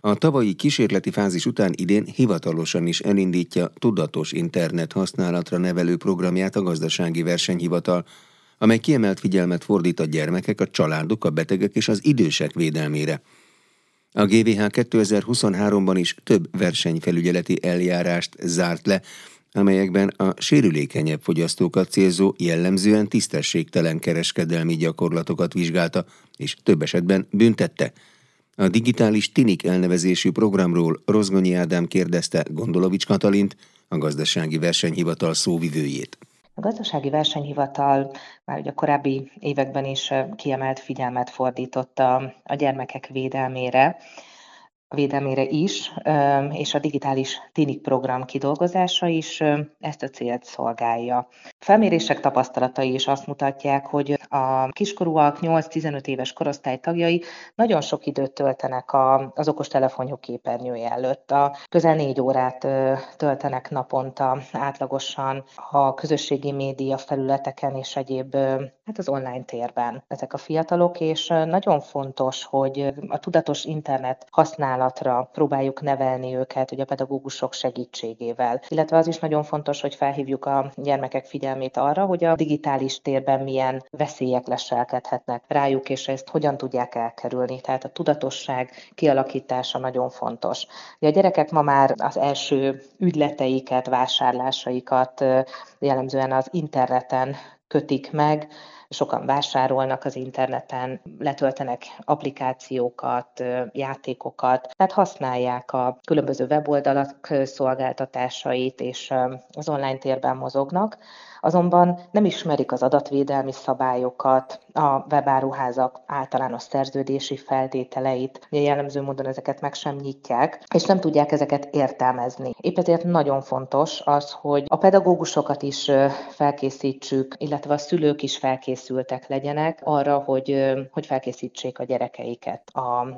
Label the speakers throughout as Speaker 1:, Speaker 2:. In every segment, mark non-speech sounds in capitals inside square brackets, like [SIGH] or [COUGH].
Speaker 1: A tavalyi kísérleti fázis után idén hivatalosan is elindítja tudatos internet használatra nevelő programját a gazdasági versenyhivatal, amely kiemelt figyelmet fordít a gyermekek, a családok, a betegek és az idősek védelmére. A GVH 2023-ban is több versenyfelügyeleti eljárást zárt le, amelyekben a sérülékenyebb fogyasztókat célzó jellemzően tisztességtelen kereskedelmi gyakorlatokat vizsgálta, és több esetben büntette. A digitális Tinik elnevezésű programról Rozgonyi Ádám kérdezte Gondolovics Katalint, a gazdasági versenyhivatal szóvivőjét.
Speaker 2: A gazdasági versenyhivatal már ugye a korábbi években is kiemelt figyelmet fordított a, gyermekek védelmére, védelmére is, és a digitális TINIK program kidolgozása is ezt a célt szolgálja. Felmérések tapasztalatai is azt mutatják, hogy a kiskorúak 8-15 éves korosztály tagjai nagyon sok időt töltenek az okostelefonjuk képernyője előtt. A közel négy órát töltenek naponta átlagosan a közösségi média felületeken és egyéb hát az online térben ezek a fiatalok, és nagyon fontos, hogy a tudatos internet használatra próbáljuk nevelni őket, ugye a pedagógusok segítségével. Illetve az is nagyon fontos, hogy felhívjuk a gyermekek figyelmét arra, hogy a digitális térben milyen veszélyek leselkedhetnek rájuk, és ezt hogyan tudják elkerülni. Tehát a tudatosság kialakítása nagyon fontos. Ugye a gyerekek ma már az első ügyleteiket, vásárlásaikat jellemzően az interneten kötik meg, sokan vásárolnak az interneten, letöltenek applikációkat, játékokat, tehát használják a különböző weboldalak szolgáltatásait, és az online térben mozognak azonban nem ismerik az adatvédelmi szabályokat, a webáruházak általános szerződési feltételeit, ugye jellemző módon ezeket meg sem nyitják, és nem tudják ezeket értelmezni. Épp ezért nagyon fontos az, hogy a pedagógusokat is felkészítsük, illetve a szülők is felkészültek legyenek arra, hogy, hogy felkészítsék a gyerekeiket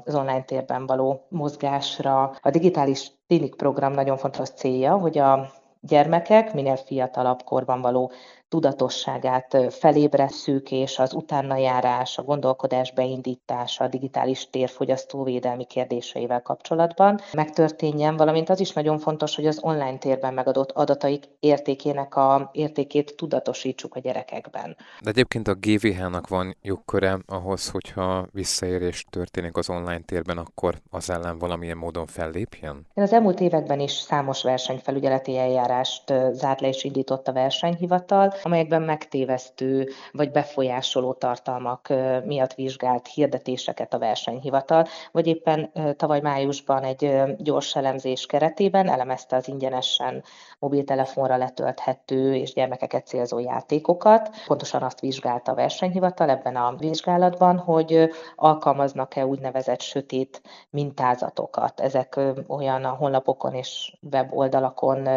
Speaker 2: az online térben való mozgásra. A digitális Klinik program nagyon fontos célja, hogy a gyermekek minél fiatalabb korban való tudatosságát felébresszük, és az utánajárás, a gondolkodás beindítása, a digitális térfogyasztóvédelmi kérdéseivel kapcsolatban megtörténjen, valamint az is nagyon fontos, hogy az online térben megadott adataik értékének a értékét tudatosítsuk a gyerekekben.
Speaker 3: De egyébként a GVH-nak van jogköre ahhoz, hogyha visszaérés történik az online térben, akkor az ellen valamilyen módon fellépjen?
Speaker 2: Az elmúlt években is számos versenyfelügyeleti eljárást zárt le és indított a versenyhivatal, amelyekben megtévesztő vagy befolyásoló tartalmak miatt vizsgált hirdetéseket a versenyhivatal, vagy éppen tavaly májusban egy gyors elemzés keretében elemezte az ingyenesen mobiltelefonra letölthető és gyermekeket célzó játékokat. Pontosan azt vizsgálta a versenyhivatal ebben a vizsgálatban, hogy alkalmaznak-e úgynevezett sötét mintázatokat. Ezek olyan a honlapokon és weboldalakon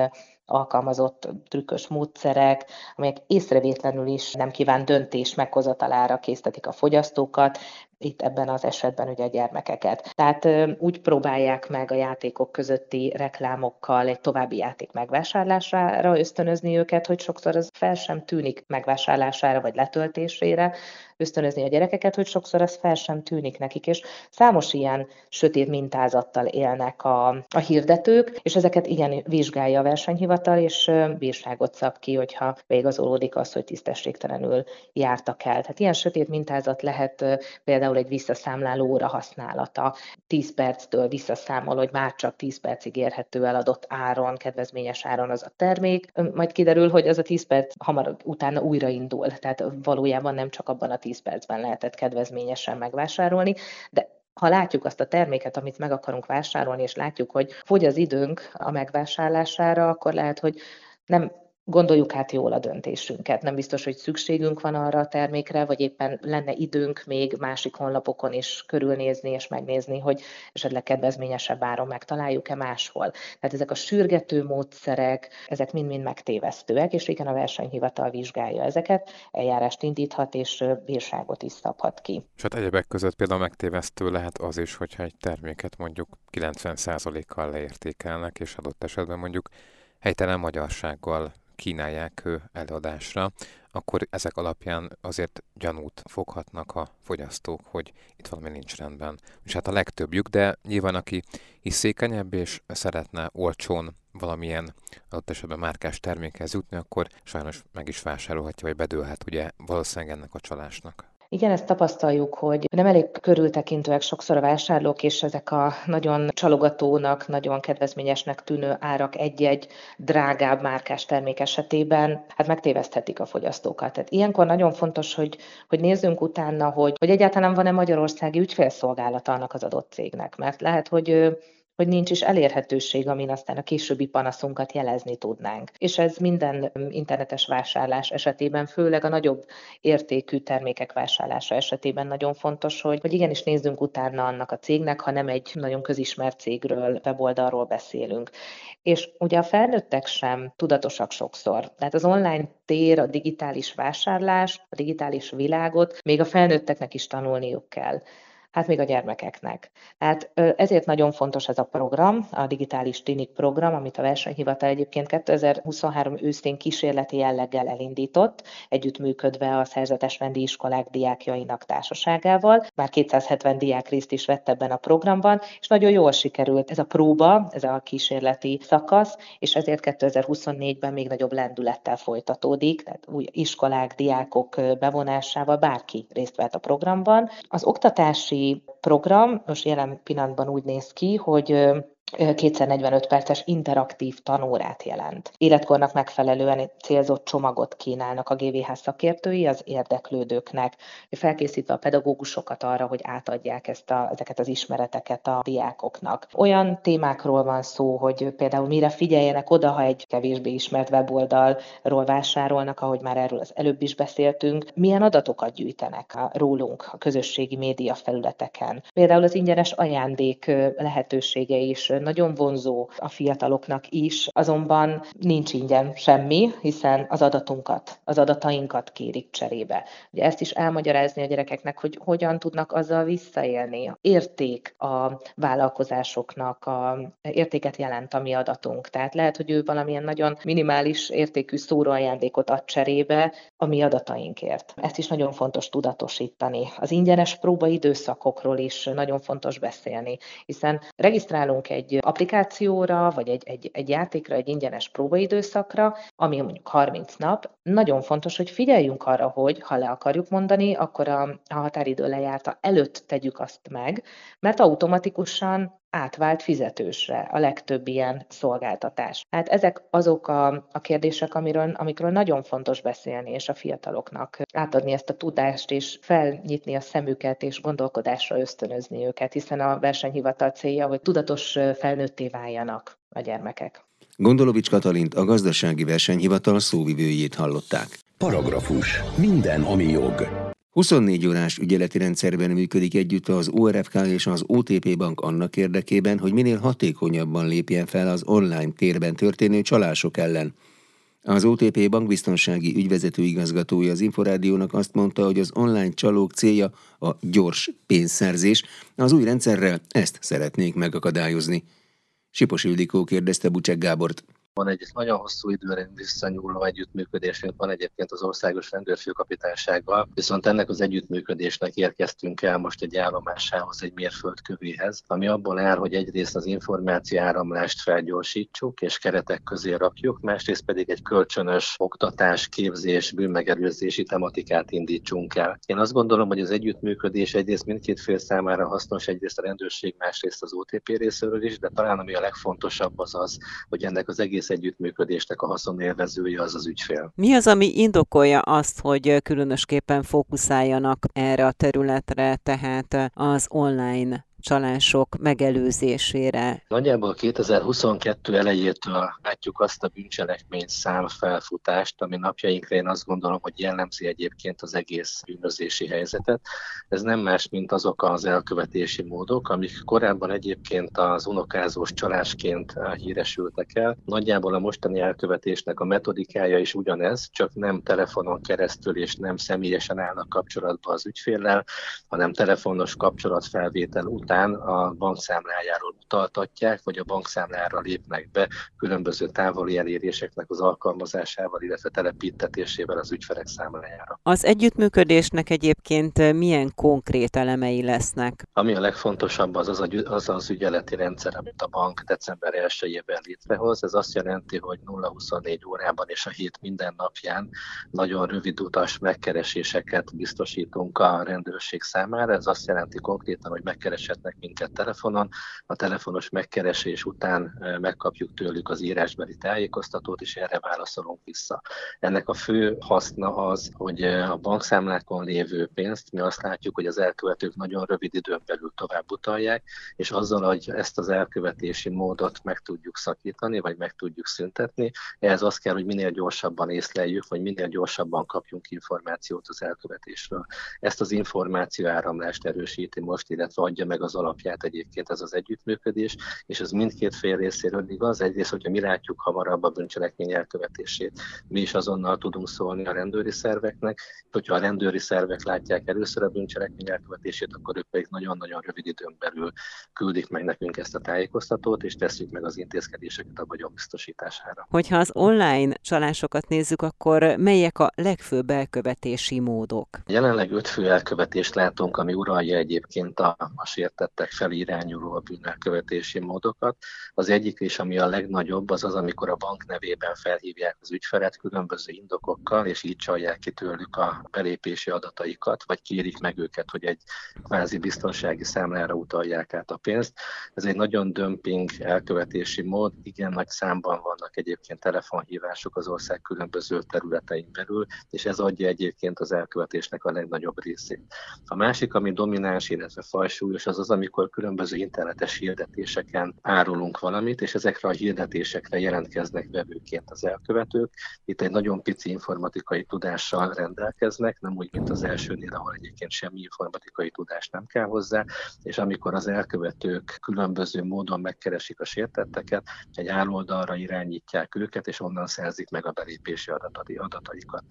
Speaker 2: alkalmazott trükkös módszerek, amelyek észrevétlenül is nem kíván döntés meghozatalára késztetik a fogyasztókat, itt ebben az esetben ugye a gyermekeket. Tehát úgy próbálják meg a játékok közötti reklámokkal egy további játék megvásárlására ösztönözni őket, hogy sokszor az fel sem tűnik megvásárlására vagy letöltésére, ösztönözni a gyerekeket, hogy sokszor az fel sem tűnik nekik, és számos ilyen sötét mintázattal élnek a, a hirdetők, és ezeket igen vizsgálja a versenyhivatal, és bírságot szab ki, hogyha beigazolódik az, hogy tisztességtelenül jártak el. Tehát ilyen sötét mintázat lehet például egy visszaszámláló óra használata. 10 perctől visszaszámol, hogy már csak 10 percig érhető el adott áron, kedvezményes áron az a termék. Majd kiderül, hogy az a 10 perc hamar utána újraindul. Tehát valójában nem csak abban a 10 percben lehetett kedvezményesen megvásárolni, de ha látjuk azt a terméket, amit meg akarunk vásárolni, és látjuk, hogy fogy az időnk a megvásárlására, akkor lehet, hogy nem gondoljuk át jól a döntésünket. Nem biztos, hogy szükségünk van arra a termékre, vagy éppen lenne időnk még másik honlapokon is körülnézni és megnézni, hogy esetleg kedvezményesebb áron megtaláljuk-e máshol. Tehát ezek a sürgető módszerek, ezek mind-mind megtévesztőek, és igen, a versenyhivatal vizsgálja ezeket, eljárást indíthat és bírságot is szabhat ki.
Speaker 3: És hát egyebek között például megtévesztő lehet az is, hogyha egy terméket mondjuk 90%-kal leértékelnek, és adott esetben mondjuk helytelen magyarsággal kínálják előadásra, akkor ezek alapján azért gyanút foghatnak a fogyasztók, hogy itt valami nincs rendben. És hát a legtöbbjük, de nyilván aki hiszékenyebb és szeretne olcsón valamilyen adott esetben márkás termékhez jutni, akkor sajnos meg is vásárolhatja, vagy bedőlhet ugye valószínűleg ennek a csalásnak.
Speaker 2: Igen, ezt tapasztaljuk, hogy nem elég körültekintőek sokszor a vásárlók, és ezek a nagyon csalogatónak, nagyon kedvezményesnek tűnő árak egy-egy drágább márkás termék esetében, hát megtéveszthetik a fogyasztókat. Tehát ilyenkor nagyon fontos, hogy, hogy nézzünk utána, hogy, hogy egyáltalán van-e magyarországi ügyfélszolgálata annak az adott cégnek, mert lehet, hogy hogy nincs is elérhetőség, amin aztán a későbbi panaszunkat jelezni tudnánk. És ez minden internetes vásárlás esetében, főleg a nagyobb értékű termékek vásárlása esetében nagyon fontos, hogy, hogy igenis nézzünk utána annak a cégnek, ha nem egy nagyon közismert cégről, weboldalról beszélünk. És ugye a felnőttek sem tudatosak sokszor. Tehát az online tér, a digitális vásárlás, a digitális világot még a felnőtteknek is tanulniuk kell hát még a gyermekeknek. Tehát ezért nagyon fontos ez a program, a digitális tinik program, amit a versenyhivatal egyébként 2023 őszén kísérleti jelleggel elindított, együttműködve a szerzetes vendi iskolák diákjainak társaságával. Már 270 diák részt is vett ebben a programban, és nagyon jól sikerült ez a próba, ez a kísérleti szakasz, és ezért 2024-ben még nagyobb lendülettel folytatódik, tehát új iskolák, diákok bevonásával bárki részt vett a programban. Az oktatási program most jelen pillanatban úgy néz ki, hogy kétszer 45 perces interaktív tanórát jelent. Életkornak megfelelően célzott csomagot kínálnak a GVH szakértői az érdeklődőknek, felkészítve a pedagógusokat arra, hogy átadják ezt a, ezeket az ismereteket a diákoknak. Olyan témákról van szó, hogy például mire figyeljenek oda, ha egy kevésbé ismert weboldalról vásárolnak, ahogy már erről az előbb is beszéltünk, milyen adatokat gyűjtenek a, rólunk a közösségi média felületeken. Például az ingyenes ajándék lehetősége is nagyon vonzó a fiataloknak is, azonban nincs ingyen semmi, hiszen az adatunkat, az adatainkat kérik cserébe. Ugye ezt is elmagyarázni a gyerekeknek, hogy hogyan tudnak azzal visszaélni. Érték a vállalkozásoknak, a értéket jelent a mi adatunk. Tehát lehet, hogy ő valamilyen nagyon minimális értékű szóróajándékot ad cserébe a mi adatainkért. Ezt is nagyon fontos tudatosítani. Az ingyenes próbaidőszakokról is nagyon fontos beszélni, hiszen regisztrálunk egy egy applikációra, vagy egy, egy, egy játékra, egy ingyenes próbaidőszakra, ami mondjuk 30 nap, nagyon fontos, hogy figyeljünk arra, hogy ha le akarjuk mondani, akkor a, a határidő lejárta előtt tegyük azt meg, mert automatikusan átvált fizetősre a legtöbb ilyen szolgáltatás. Hát ezek azok a, a kérdések, amiről, amikről nagyon fontos beszélni, és a fiataloknak átadni ezt a tudást, és felnyitni a szemüket, és gondolkodásra ösztönözni őket, hiszen a versenyhivatal célja, hogy tudatos felnőtté váljanak a gyermekek.
Speaker 1: Gondolovics Katalint a gazdasági versenyhivatal szóvivőjét hallották.
Speaker 4: Paragrafus. Minden, ami jog.
Speaker 1: 24 órás ügyeleti rendszerben működik együtt az ORFK és az OTP Bank annak érdekében, hogy minél hatékonyabban lépjen fel az online térben történő csalások ellen. Az OTP Bank biztonsági ügyvezető igazgatója az Inforádiónak azt mondta, hogy az online csalók célja a gyors pénzszerzés. Az új rendszerrel ezt szeretnék megakadályozni. Sipos Ildikó kérdezte Bucsek Gábort.
Speaker 5: Van egy nagyon hosszú időre visszanyúló együttműködésünk, van egyébként az országos rendőrfőkapitánysággal, viszont ennek az együttműködésnek érkeztünk el most egy állomásához, egy mérföldkövéhez, ami abból áll, hogy egyrészt az információ áramlást felgyorsítsuk és keretek közé rakjuk, másrészt pedig egy kölcsönös oktatás, képzés, bűnmegelőzési tematikát indítsunk el. Én azt gondolom, hogy az együttműködés egyrészt mindkét fél számára hasznos, egyrészt a rendőrség, másrészt az OTP részéről is, de talán ami a legfontosabb az az, hogy ennek az egész egész együttműködésnek a haszonélvezője az az ügyfél.
Speaker 6: Mi az, ami indokolja azt, hogy különösképpen fókuszáljanak erre a területre, tehát az online csalások megelőzésére.
Speaker 5: Nagyjából 2022 elejétől látjuk azt a bűncselekmény számfelfutást, ami napjainkra én azt gondolom, hogy jellemzi egyébként az egész bűnözési helyzetet. Ez nem más, mint azok az elkövetési módok, amik korábban egyébként az unokázós csalásként híresültek el. Nagyjából a mostani elkövetésnek a metodikája is ugyanez, csak nem telefonon keresztül és nem személyesen állnak kapcsolatba az ügyféllel, hanem telefonos kapcsolatfelvétel után után a bankszámlájáról utaltatják, vagy a bankszámlára lépnek be különböző távoli eléréseknek az alkalmazásával, illetve telepítetésével az ügyfelek számlájára.
Speaker 6: Az együttműködésnek egyébként milyen konkrét elemei lesznek?
Speaker 5: Ami a legfontosabb, az az, a, az, az ügyeleti rendszer, amit a bank december 1-ében létrehoz. Ez azt jelenti, hogy 0-24 órában és a hét minden napján nagyon rövid utas megkereséseket biztosítunk a rendőrség számára. Ez azt jelenti konkrétan, hogy megkereshetnek minket telefonon. A telefonos megkeresés után megkapjuk tőlük az írásbeli tájékoztatót, és erre válaszolunk vissza. Ennek a fő haszna az, hogy a bankszámlákon lévő pénzt mi azt látjuk, hogy az elkövetők nagyon rövid időn belül tovább utalják, és azzal, hogy ezt az elkövetési módot meg tudjuk szakítani, vagy meg tudjuk szüntetni, ehhez az kell, hogy minél gyorsabban észleljük, vagy minél gyorsabban kapjunk információt az elkövetésről. Ezt az információ áramlást erősíti most, illetve adja meg az alapját egyébként ez az együttműködés, és ez mindkét fél részéről igaz. Egyrészt, hogyha mi látjuk hamarabb a bűncselekmény elkövetését, mi is azonnal tudunk szólni a rendőri szerveknek, hogyha a rendőri szervek látják először a bűncselekmény elkövetését, akkor ők pedig nagyon-nagyon rövid időn belül küldik meg nekünk ezt a tájékoztatót, és tesszük meg az intézkedéseket a vagyon biztosítására.
Speaker 6: Hogyha az online csalásokat nézzük, akkor melyek a legfőbb elkövetési módok?
Speaker 5: Jelenleg öt fő elkövetést látunk, ami uralja egyébként a, a sértettek felé irányuló a bűnelkövetési módokat. Az egyik is, ami a legnagyobb, az az, amikor a bank nevében felhívják az ügyfelet különböző indokokkal, és így csalják ki tőlük a belépési adataikat, vagy kérik meg őket, hogy egy kvázi biztonsági számlára utalják át a pénzt. Ez egy nagyon dömping elkövetési mód, igen nagy számban vannak egyébként telefonhívások az ország különböző területein belül, és ez adja egyébként az elkövetésnek a legnagyobb részét. A másik, ami domináns, illetve fajsúlyos, az az, amikor különböző internetes hirdetéseken árulunk valamit, és ezekre a hirdetésekre jelentkeznek vevőként az elkövetők. Itt egy nagyon pici informatikai tudással rendelkeznek, nem úgy, mint az elsőnél, ahol egyébként semmi informatikai tudást nem kell hozzá, és amikor az elkövetők különböző módon megkeresik a sértetteket, egy áloldalra irányítják őket, és onnan szerzik meg a belépési adataikat.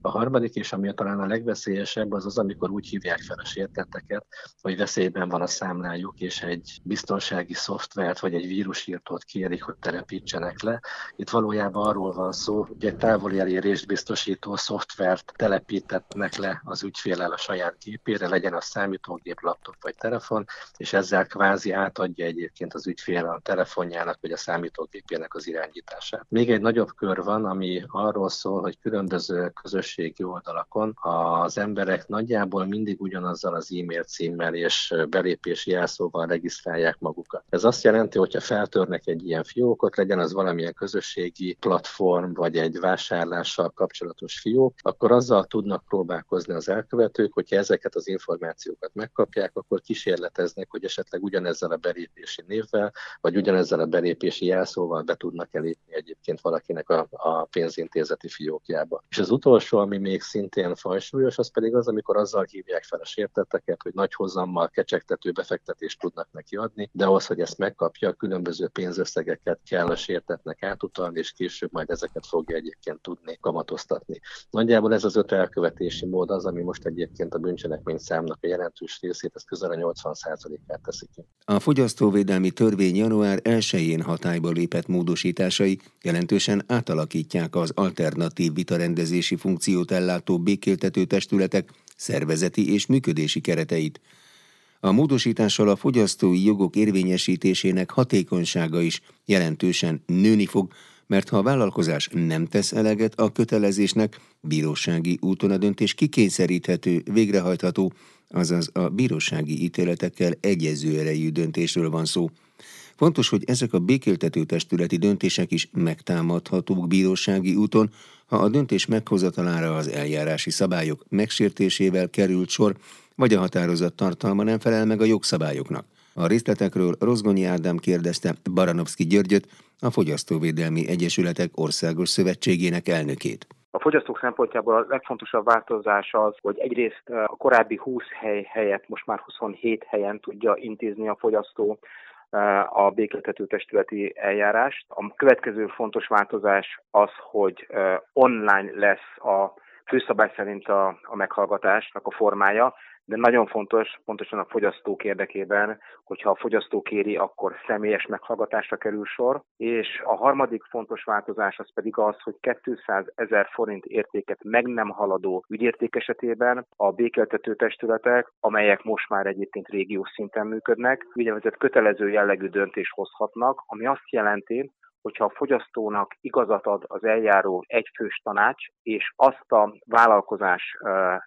Speaker 5: A harmadik, és ami talán a legveszélyesebb, az az, amikor úgy hívják fel a sértetteket, hogy veszélyben van a számlájuk, és egy biztonsági szoftvert vagy egy vírusírtót kérik, hogy telepítsenek le. Itt valójában arról van szó, hogy egy távoli elérést biztosító szoftvert telepítetnek le az ügyfélel a saját gépére, legyen a számítógép, laptop vagy telefon, és ezzel kvázi átadja egyébként az ügyfél a telefonjának vagy a számítógépének az irányítását. Még egy nagyobb kör van, ami arról szól, hogy különböző közösségi oldalakon az emberek nagyjából mindig ugyanazzal az e-mail címmel és belépési jelszóval regisztrálják magukat. Ez azt jelenti, hogy ha feltörnek egy ilyen fiókot, legyen az valamilyen közösségi platform vagy egy vásárlással kapcsolatos fiók, akkor azzal tudnak próbálkozni az elkövetők, hogyha ezeket az információkat megkapják, akkor kísérleteznek, hogy esetleg ugyanezzel a belépési névvel, vagy ugyanezzel a belépési jelszóval be tudnak elépni egyébként valakinek a, a pénzintézeti fiókjába. És az utolsó, ami még szintén fajsúlyos, az pedig az, amikor azzal hívják fel a sértetteket, hogy nagy hozammal kecsegtető befektetést tudnak neki adni, de ahhoz, hogy ezt megkapja, különböző pénzösszegeket kell a sértetnek átutalni, és később majd ezeket fogja egyébként tudni kamatoztatni. Nagyjából ez az öt elkövetési mód az, ami most egyébként a bűncselekmény számnak a jelentős részét, ez közel a 80%-át teszi ki.
Speaker 1: A fogyasztóvédelmi törvény január 1-én hatályba lépett módosításai jelentősen átalakítják az alternatív vitarendezési funkciót ellátó békéltető testületek szervezeti és működési kereteit. A módosítással a fogyasztói jogok érvényesítésének hatékonysága is jelentősen nőni fog, mert ha a vállalkozás nem tesz eleget a kötelezésnek, bírósági úton a döntés kikényszeríthető, végrehajtható, azaz a bírósági ítéletekkel egyező erejű döntésről van szó. Fontos, hogy ezek a békéltető testületi döntések is megtámadhatók bírósági úton, ha a döntés meghozatalára az eljárási szabályok megsértésével került sor, vagy a határozat tartalma nem felel meg a jogszabályoknak. A részletekről Rozgonyi Ádám kérdezte Baranovszki Györgyöt, a Fogyasztóvédelmi Egyesületek Országos Szövetségének elnökét.
Speaker 7: A fogyasztók szempontjából a legfontosabb változás az, hogy egyrészt a korábbi 20 hely helyett most már 27 helyen tudja intézni a fogyasztó a békéltető testületi eljárást. A következő fontos változás az, hogy online lesz a főszabály szerint a, a meghallgatásnak a formája, de nagyon fontos, pontosan a fogyasztók érdekében, hogyha a fogyasztó kéri, akkor személyes meghallgatásra kerül sor, és a harmadik fontos változás az pedig az, hogy 200 ezer forint értéket meg nem haladó ügyérték esetében a békeltető testületek, amelyek most már egyébként régiós szinten működnek, úgynevezett kötelező jellegű döntést hozhatnak, ami azt jelenti, hogyha a fogyasztónak igazat ad az eljáró egyfős tanács, és azt a vállalkozás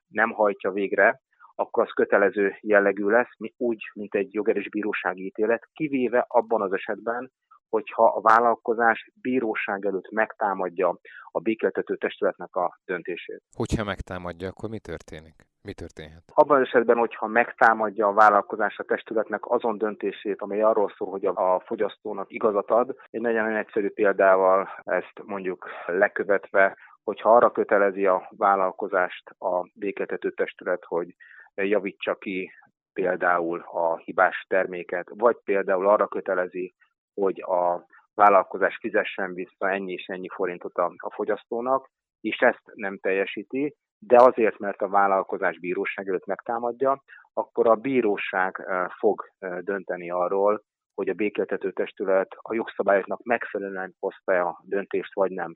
Speaker 7: nem hajtja végre, akkor az kötelező jellegű lesz, úgy, mint egy jogerős bírósági ítélet, kivéve abban az esetben, hogyha a vállalkozás bíróság előtt megtámadja a békeltető testületnek a döntését.
Speaker 3: Hogyha megtámadja, akkor mi történik? Mi történhet?
Speaker 7: Abban az esetben, hogyha megtámadja a vállalkozás a testületnek azon döntését, amely arról szól, hogy a fogyasztónak igazat ad, egy nagyon egyszerű példával ezt mondjuk lekövetve, hogyha arra kötelezi a vállalkozást a békeltető testület, hogy javítsa ki például a hibás terméket, vagy például arra kötelezi, hogy a vállalkozás fizessen vissza ennyi és ennyi forintot a, a fogyasztónak, és ezt nem teljesíti, de azért, mert a vállalkozás bíróság előtt megtámadja, akkor a bíróság fog dönteni arról, hogy a békéltető testület a jogszabályoknak megfelelően hozta a döntést, vagy nem.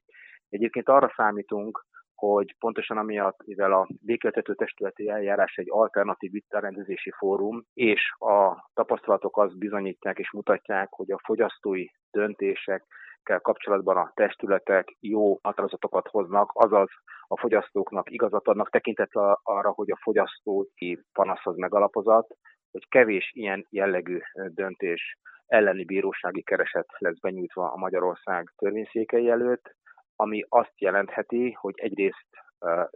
Speaker 7: Egyébként arra számítunk, hogy pontosan amiatt, mivel a békéltető testületi eljárás egy alternatív vitarendezési fórum, és a tapasztalatok azt bizonyítják és mutatják, hogy a fogyasztói döntésekkel kapcsolatban a testületek jó határozatokat hoznak, azaz a fogyasztóknak igazat adnak tekintettel arra, hogy a fogyasztói panasz az megalapozat, hogy kevés ilyen jellegű döntés elleni bírósági kereset lesz benyújtva a Magyarország törvényszékei előtt, ami azt jelentheti, hogy egyrészt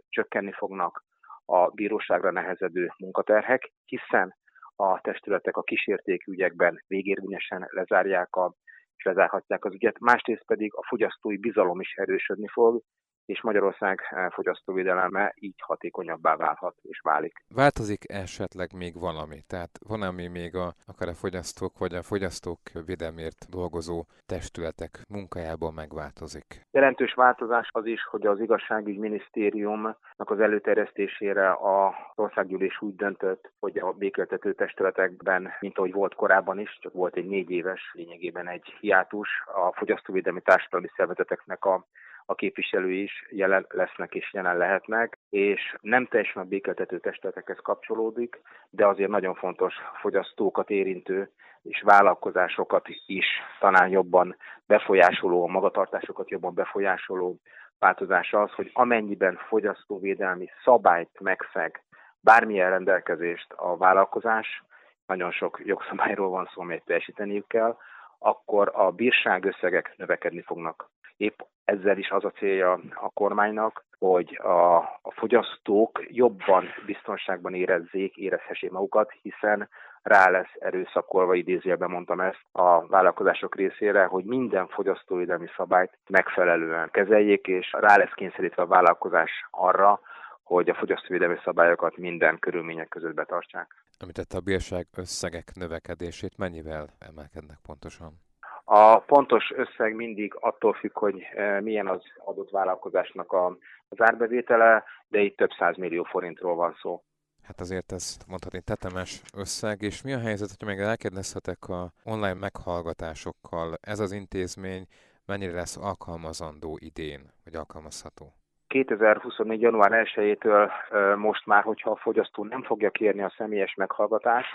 Speaker 7: csökkenni fognak a bíróságra nehezedő munkaterhek, hiszen a testületek a kísértékű ügyekben végérvényesen lezárják a, és lezárhatják az ügyet, másrészt pedig a fogyasztói bizalom is erősödni fog, és Magyarország eh, fogyasztóvédelme így hatékonyabbá válhat és válik.
Speaker 3: Változik esetleg még valami? Tehát van, ami még a, akár a fogyasztók vagy a fogyasztók védelmért dolgozó testületek munkájában megváltozik?
Speaker 7: Jelentős változás az is, hogy az igazságügyminisztériumnak az előterjesztésére a országgyűlés úgy döntött, hogy a békéltető testületekben, mint ahogy volt korábban is, csak volt egy négy éves lényegében egy hiátus, a fogyasztóvédelmi társadalmi szervezeteknek a a képviselői is jelen lesznek és jelen lehetnek, és nem teljesen a békeltető testületekhez kapcsolódik, de azért nagyon fontos fogyasztókat érintő és vállalkozásokat is talán jobban befolyásoló, a magatartásokat jobban befolyásoló változás az, hogy amennyiben fogyasztóvédelmi szabályt megszeg bármilyen rendelkezést a vállalkozás, nagyon sok jogszabályról van szó, amelyet teljesíteniük kell, akkor a bírságösszegek növekedni fognak. Épp ezzel is az a célja a kormánynak, hogy a, a fogyasztók jobban biztonságban érezzék, érezhessék magukat, hiszen rá lesz erőszakolva, idézőjelben mondtam ezt, a vállalkozások részére, hogy minden fogyasztóvédelmi szabályt megfelelően kezeljék, és rá lesz kényszerítve a vállalkozás arra, hogy a fogyasztóvédelmi szabályokat minden körülmények között betartsák.
Speaker 3: Említette a bírság összegek növekedését, mennyivel emelkednek pontosan?
Speaker 7: A pontos összeg mindig attól függ, hogy e, milyen az adott vállalkozásnak a, az árbevétele, de itt több millió forintról van szó.
Speaker 3: Hát azért ez mondhatni tetemes összeg, és mi a helyzet, hogyha még elkérdezhetek a online meghallgatásokkal, ez az intézmény mennyire lesz alkalmazandó idén, vagy alkalmazható?
Speaker 7: 2024. január 1-től e, most már, hogyha a fogyasztó nem fogja kérni a személyes meghallgatást,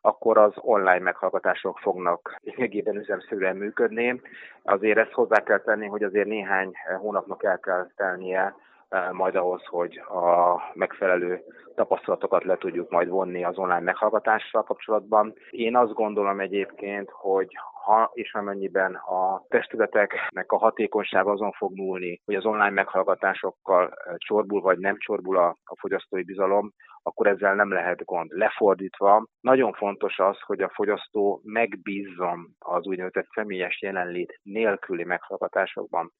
Speaker 7: akkor az online meghallgatások fognak lényegében üzemszerűen működni. Azért ezt hozzá kell tenni, hogy azért néhány hónapnak el kell telnie eh, majd ahhoz, hogy a megfelelő tapasztalatokat le tudjuk majd vonni az online meghallgatással kapcsolatban. Én azt gondolom egyébként, hogy ha és amennyiben a testületeknek a hatékonysága azon fog múlni, hogy az online meghallgatásokkal eh, csorbul vagy nem csorbul a, a fogyasztói bizalom, akkor ezzel nem lehet gond. Lefordítva, nagyon fontos az, hogy a fogyasztó megbízzon az úgynevezett személyes jelenlét nélküli meghallgatásokban.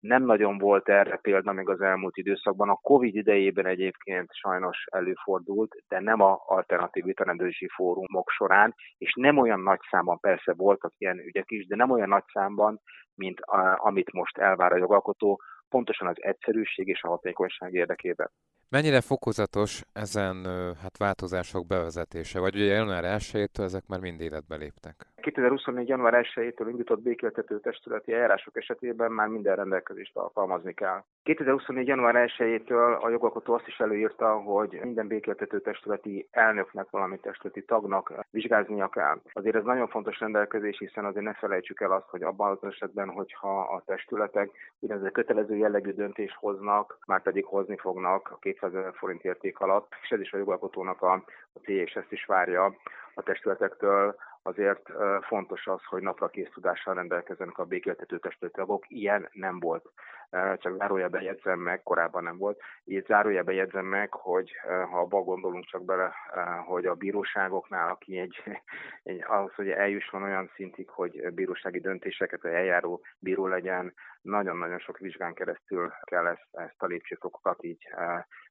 Speaker 7: Nem nagyon volt erre példa még az elmúlt időszakban. A Covid idejében egyébként sajnos előfordult, de nem a alternatív vitarendezési fórumok során, és nem olyan nagy számban, persze voltak ilyen ügyek is, de nem olyan nagy számban, mint a, amit most elvár a jogalkotó, pontosan az egyszerűség és a hatékonyság érdekében.
Speaker 3: Mennyire fokozatos ezen hát változások bevezetése? Vagy ugye január 1 ezek már mind életbe léptek?
Speaker 7: 2024. január 1-től indított békéltető testületi eljárások esetében már minden rendelkezést alkalmazni kell. 2024. január 1-től a jogalkotó azt is előírta, hogy minden békéltető testületi elnöknek, valami testületi tagnak vizsgáznia kell. Azért ez nagyon fontos rendelkezés, hiszen azért ne felejtsük el azt, hogy abban az esetben, hogyha a testületek úgynevezett kötelező jellegű döntést hoznak, már pedig hozni fognak a 200 ezer forint érték alatt, és ez is a jogalkotónak a, a célja, és ezt is várja a testületektől, azért fontos az, hogy napra kész tudással rendelkezzenek a békéltető testülettagok. Ilyen nem volt. Csak zárójelben jegyzem meg, korábban nem volt. Így zárójelben jegyzem meg, hogy ha abba gondolunk csak bele, hogy a bíróságoknál, aki egy, [LAUGHS] egy ahhoz, hogy eljusson olyan szintig, hogy bírósági döntéseket eljáró bíró legyen, nagyon-nagyon sok vizsgán keresztül kell ezt, ezt a lépcsőfokokat így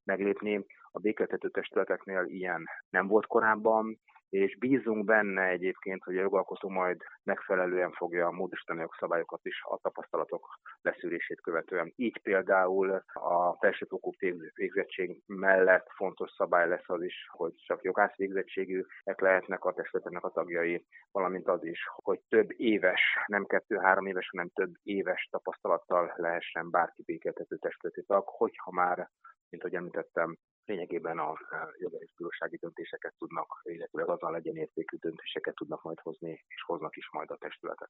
Speaker 7: meglépni. A békéltető testületeknél ilyen nem volt korábban, és bízunk benne egyébként, hogy a jogalkotó majd megfelelően fogja módosítani a jogszabályokat is a tapasztalatok leszűrését követően. Így például a felsőfokú végzettség mellett fontos szabály lesz az is, hogy csak jogász végzettségűek lehetnek a testületnek a tagjai, valamint az is, hogy több éves, nem kettő-három éves, hanem több éves tapasztalattal lehessen bárki békeltető testületi tag, hogyha már mint ahogy említettem, lényegében a jogi bírósági döntéseket tudnak, illetve azon legyen értékű döntéseket tudnak majd hozni, és hoznak is majd a testületek.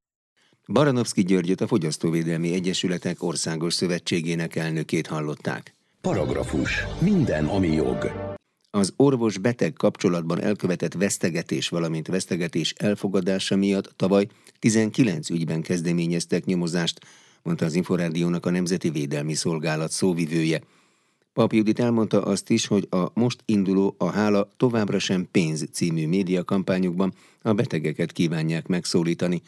Speaker 1: Baranovszki Györgyöt a Fogyasztóvédelmi Egyesületek Országos Szövetségének elnökét hallották.
Speaker 4: Paragrafus. Minden, ami jog.
Speaker 1: Az orvos-beteg kapcsolatban elkövetett vesztegetés, valamint vesztegetés elfogadása miatt tavaly 19 ügyben kezdeményeztek nyomozást, mondta az Inforádiónak a Nemzeti Védelmi Szolgálat szóvivője. Pap Judit elmondta azt is, hogy a most induló A Hála továbbra sem pénz című médiakampányukban a betegeket kívánják megszólítani.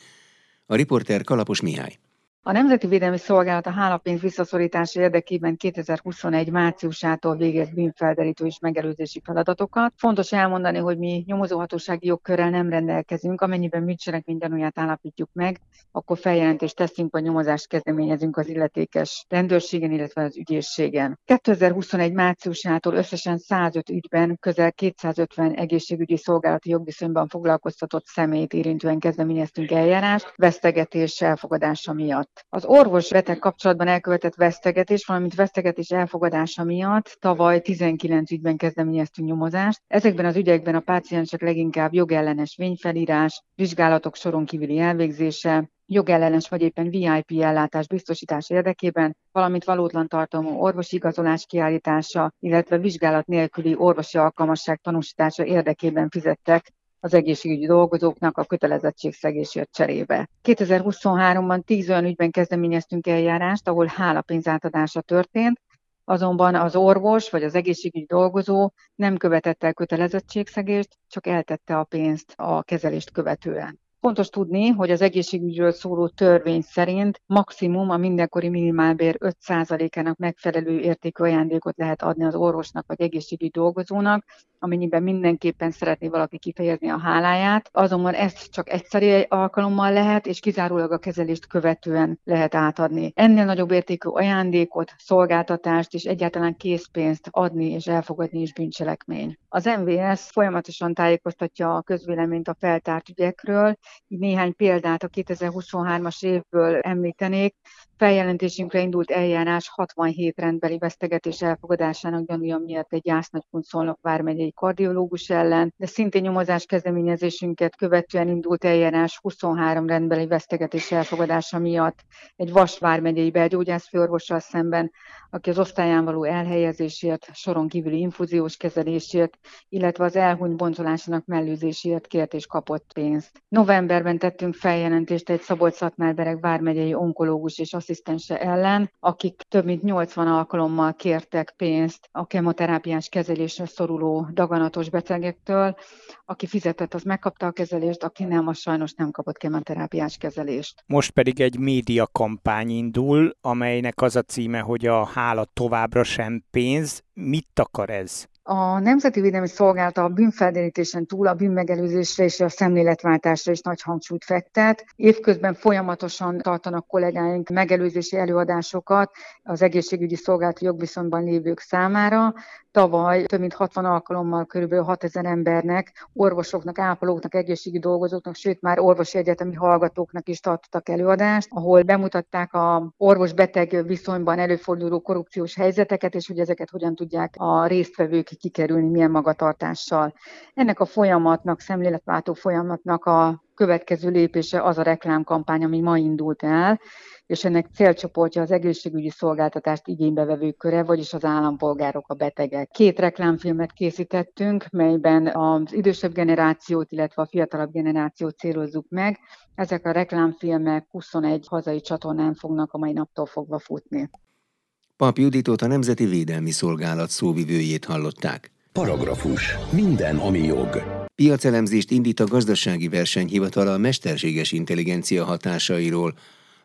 Speaker 1: A riporter Kalapos Mihály.
Speaker 8: A Nemzeti Védelmi Szolgálat a hálapénz visszaszorítása érdekében 2021 márciusától végez bűnfelderítő és megelőzési feladatokat. Fontos elmondani, hogy mi nyomozóhatósági jogkörrel nem rendelkezünk, amennyiben bűncselekmény gyanúját állapítjuk meg, akkor feljelentést teszünk, vagy nyomozást kezdeményezünk az illetékes rendőrségen, illetve az ügyészségen. 2021 márciusától összesen 105 ügyben közel 250 egészségügyi szolgálati jogviszonyban foglalkoztatott személyt érintően kezdeményeztünk eljárást, vesztegetés elfogadása miatt. Az orvos-beteg kapcsolatban elkövetett vesztegetés, valamint vesztegetés elfogadása miatt tavaly 19 ügyben kezdeményeztünk nyomozást. Ezekben az ügyekben a páciensek leginkább jogellenes vényfelírás, vizsgálatok soron kívüli elvégzése, jogellenes vagy éppen VIP ellátás biztosítás érdekében, valamint valótlan tartalmú orvosi igazolás kiállítása, illetve vizsgálat nélküli orvosi alkalmasság tanúsítása érdekében fizettek az egészségügyi dolgozóknak a kötelezettségszegésért cserébe. 2023-ban 10 olyan ügyben kezdeményeztünk eljárást, ahol hálapénz átadása történt, azonban az orvos vagy az egészségügyi dolgozó nem követett el kötelezettségszegést, csak eltette a pénzt a kezelést követően. Fontos tudni, hogy az egészségügyről szóló törvény szerint maximum a mindenkori minimálbér 5%-ának megfelelő értékű ajándékot lehet adni az orvosnak vagy egészségügyi dolgozónak, amennyiben mindenképpen szeretné valaki kifejezni a háláját. Azonban ezt csak egyszeri alkalommal lehet, és kizárólag a kezelést követően lehet átadni. Ennél nagyobb értékű ajándékot, szolgáltatást és egyáltalán készpénzt adni és elfogadni is bűncselekmény. Az MVS folyamatosan tájékoztatja a közvéleményt a feltárt ügyekről, néhány példát a 2023-as évből említenék. Feljelentésünkre indult eljárás 67 rendbeli vesztegetés elfogadásának gyanúja miatt egy Jásznagykunt Szolnok vármegyei kardiológus ellen, de szintén nyomozás kezdeményezésünket követően indult eljárás 23 rendbeli vesztegetés elfogadása miatt egy Vas vármegyei belgyógyász főorvossal szemben, aki az osztályán való elhelyezésért, soron kívüli infúziós kezelésért, illetve az elhunyt boncolásának mellőzéséért kért és kapott pénzt. Novemberben tettünk feljelentést egy Szabolcs-Szatmárbereg vármegyei onkológus és asszisztense ellen, akik több mint 80 alkalommal kértek pénzt a kemoterápiás kezelésre szoruló daganatos betegektől. Aki fizetett, az megkapta a kezelést, aki nem, az sajnos nem kapott kemoterápiás kezelést.
Speaker 9: Most pedig egy média kampány indul, amelynek az a címe, hogy a hála továbbra sem pénz. Mit akar ez?
Speaker 8: A Nemzeti Védelmi Szolgálata a bűnfelderítésen túl a bűnmegelőzésre és a szemléletváltásra is nagy hangsúlyt fektet. Évközben folyamatosan tartanak kollégáink megelőzési előadásokat az egészségügyi szolgálati jogviszonyban lévők számára. Tavaly több mint 60 alkalommal körülbelül 6000 embernek, orvosoknak, ápolóknak, egészségügyi dolgozóknak, sőt már orvosi egyetemi hallgatóknak is tartottak előadást, ahol bemutatták a orvos-beteg viszonyban előforduló korrupciós helyzeteket, és hogy ezeket hogyan tudják a résztvevők kikerülni, milyen magatartással. Ennek a folyamatnak, szemléletváltó folyamatnak a következő lépése az a reklámkampány, ami ma indult el, és ennek célcsoportja az egészségügyi szolgáltatást igénybevevő köre, vagyis az állampolgárok, a betegek. Két reklámfilmet készítettünk, melyben az idősebb generációt, illetve a fiatalabb generációt célozzuk meg. Ezek a reklámfilmek 21 hazai csatornán fognak a mai naptól fogva futni.
Speaker 1: Pap Juditot a Nemzeti Védelmi Szolgálat szóvivőjét hallották.
Speaker 4: Paragrafus. Minden, ami jog.
Speaker 1: Piacelemzést indít a gazdasági versenyhivatal a mesterséges intelligencia hatásairól.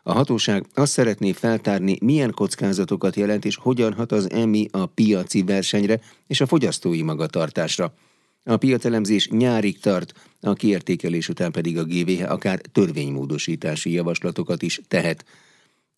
Speaker 1: A hatóság azt szeretné feltárni, milyen kockázatokat jelent és hogyan hat az EMI a piaci versenyre és a fogyasztói magatartásra. A piacelemzés nyárig tart, a kiértékelés után pedig a GVH akár törvénymódosítási javaslatokat is tehet.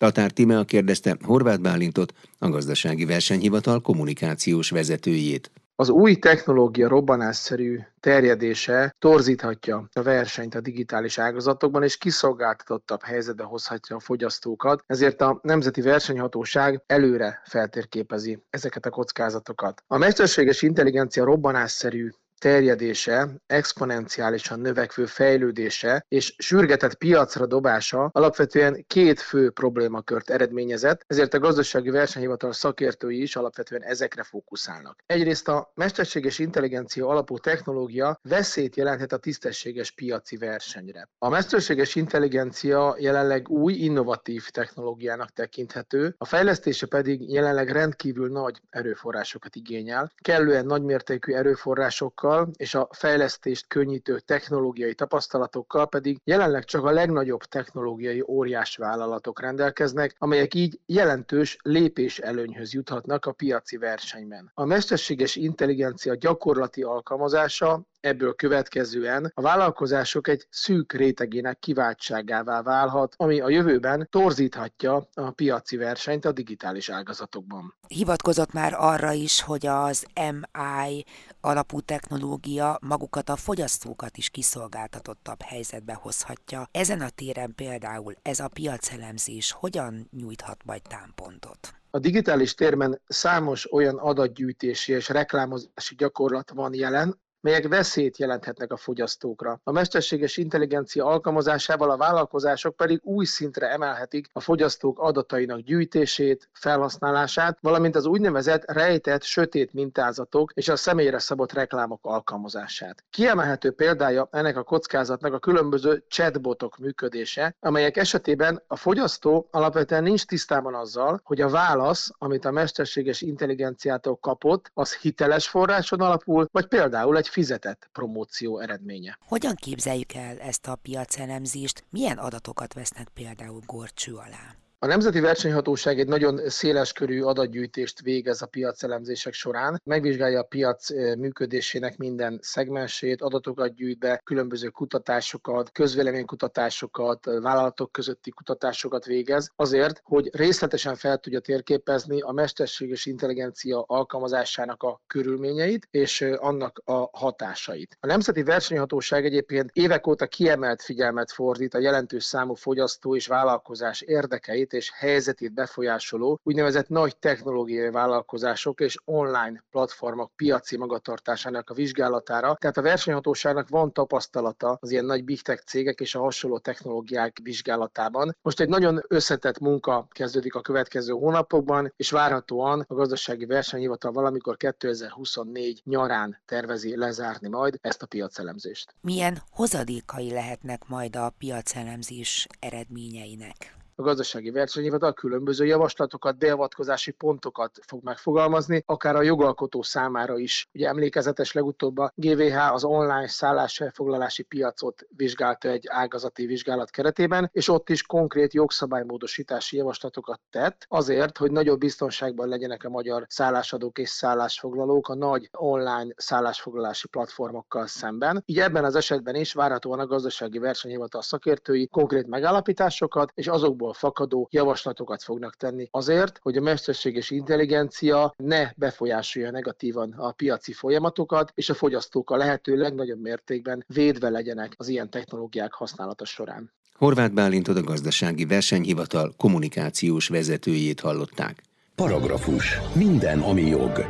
Speaker 1: Tatár Timea kérdezte Horváth Bálintot, a gazdasági versenyhivatal kommunikációs vezetőjét.
Speaker 10: Az új technológia robbanásszerű terjedése torzíthatja a versenyt a digitális ágazatokban, és kiszolgáltatottabb helyzetbe hozhatja a fogyasztókat, ezért a Nemzeti Versenyhatóság előre feltérképezi ezeket a kockázatokat. A mesterséges intelligencia robbanásszerű terjedése, exponenciálisan növekvő fejlődése és sürgetett piacra dobása alapvetően két fő problémakört eredményezett, ezért a gazdasági versenyhivatal szakértői is alapvetően ezekre fókuszálnak. Egyrészt a mesterséges intelligencia alapú technológia veszélyt jelenthet a tisztességes piaci versenyre. A mesterséges intelligencia jelenleg új, innovatív technológiának tekinthető, a fejlesztése pedig jelenleg rendkívül nagy erőforrásokat igényel, kellően nagymértékű erőforrásokkal, tudással és a fejlesztést könnyítő technológiai tapasztalatokkal pedig jelenleg csak a legnagyobb technológiai óriás vállalatok rendelkeznek, amelyek így jelentős lépés előnyhöz juthatnak a piaci versenyben. A mesterséges intelligencia gyakorlati alkalmazása Ebből következően a vállalkozások egy szűk rétegének kiváltságává válhat, ami a jövőben torzíthatja a piaci versenyt a digitális ágazatokban.
Speaker 11: Hivatkozott már arra is, hogy az MI alapú technológia magukat a fogyasztókat is kiszolgáltatottabb helyzetbe hozhatja. Ezen a téren például ez a piacelemzés hogyan nyújthat majd támpontot?
Speaker 10: A digitális térben számos olyan adatgyűjtési és reklámozási gyakorlat van jelen, melyek veszélyt jelenthetnek a fogyasztókra. A mesterséges intelligencia alkalmazásával a vállalkozások pedig új szintre emelhetik a fogyasztók adatainak gyűjtését, felhasználását, valamint az úgynevezett rejtett, sötét mintázatok és a személyre szabott reklámok alkalmazását. Kiemelhető példája ennek a kockázatnak a különböző chatbotok működése, amelyek esetében a fogyasztó alapvetően nincs tisztában azzal, hogy a válasz, amit a mesterséges intelligenciától kapott, az hiteles forráson alapul, vagy például egy fizetett promóció eredménye.
Speaker 11: Hogyan képzeljük el ezt a piacelemzést? Milyen adatokat vesznek például gorcső alá?
Speaker 10: A Nemzeti Versenyhatóság egy nagyon széleskörű adatgyűjtést végez a piacelemzések során, megvizsgálja a piac működésének minden szegmensét, adatokat gyűjt be, különböző kutatásokat, közvéleménykutatásokat, vállalatok közötti kutatásokat végez, azért, hogy részletesen fel tudja térképezni a mesterséges intelligencia alkalmazásának a körülményeit és annak a hatásait. A Nemzeti Versenyhatóság egyébként évek óta kiemelt figyelmet fordít a jelentős számú fogyasztó és vállalkozás érdekeit és helyzetét befolyásoló úgynevezett nagy technológiai vállalkozások és online platformok piaci magatartásának a vizsgálatára. Tehát a versenyhatóságnak van tapasztalata az ilyen nagy big tech cégek és a hasonló technológiák vizsgálatában. Most egy nagyon összetett munka kezdődik a következő hónapokban, és várhatóan a gazdasági versenyhivatal valamikor 2024 nyarán tervezi lezárni majd ezt a piacelemzést.
Speaker 11: Milyen hozadékai lehetnek majd a piacelemzés eredményeinek?
Speaker 10: A gazdasági versenyhivatal különböző javaslatokat, beavatkozási pontokat fog megfogalmazni, akár a jogalkotó számára is. Ugye emlékezetes legutóbb a GVH az online szállásfelfoglalási piacot vizsgálta egy ágazati vizsgálat keretében, és ott is konkrét jogszabálymódosítási javaslatokat tett, azért, hogy nagyobb biztonságban legyenek a magyar szállásadók és szállásfoglalók a nagy online szállásfoglalási platformokkal szemben. Így ebben az esetben is várhatóan a gazdasági versenyhivatal szakértői konkrét megállapításokat és azokból fakadó javaslatokat fognak tenni azért, hogy a mesterséges intelligencia ne befolyásolja negatívan a piaci folyamatokat, és a fogyasztók a lehető legnagyobb mértékben védve legyenek az ilyen technológiák használata során.
Speaker 1: Horváth Bálintot a gazdasági versenyhivatal kommunikációs vezetőjét hallották.
Speaker 4: Paragrafus. Minden, ami jog.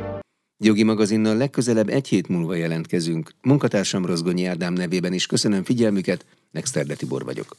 Speaker 1: Jogi magazinnal legközelebb egy hét múlva jelentkezünk. Munkatársam Rozgonyi Ádám nevében is köszönöm figyelmüket, Nexterde Tibor vagyok.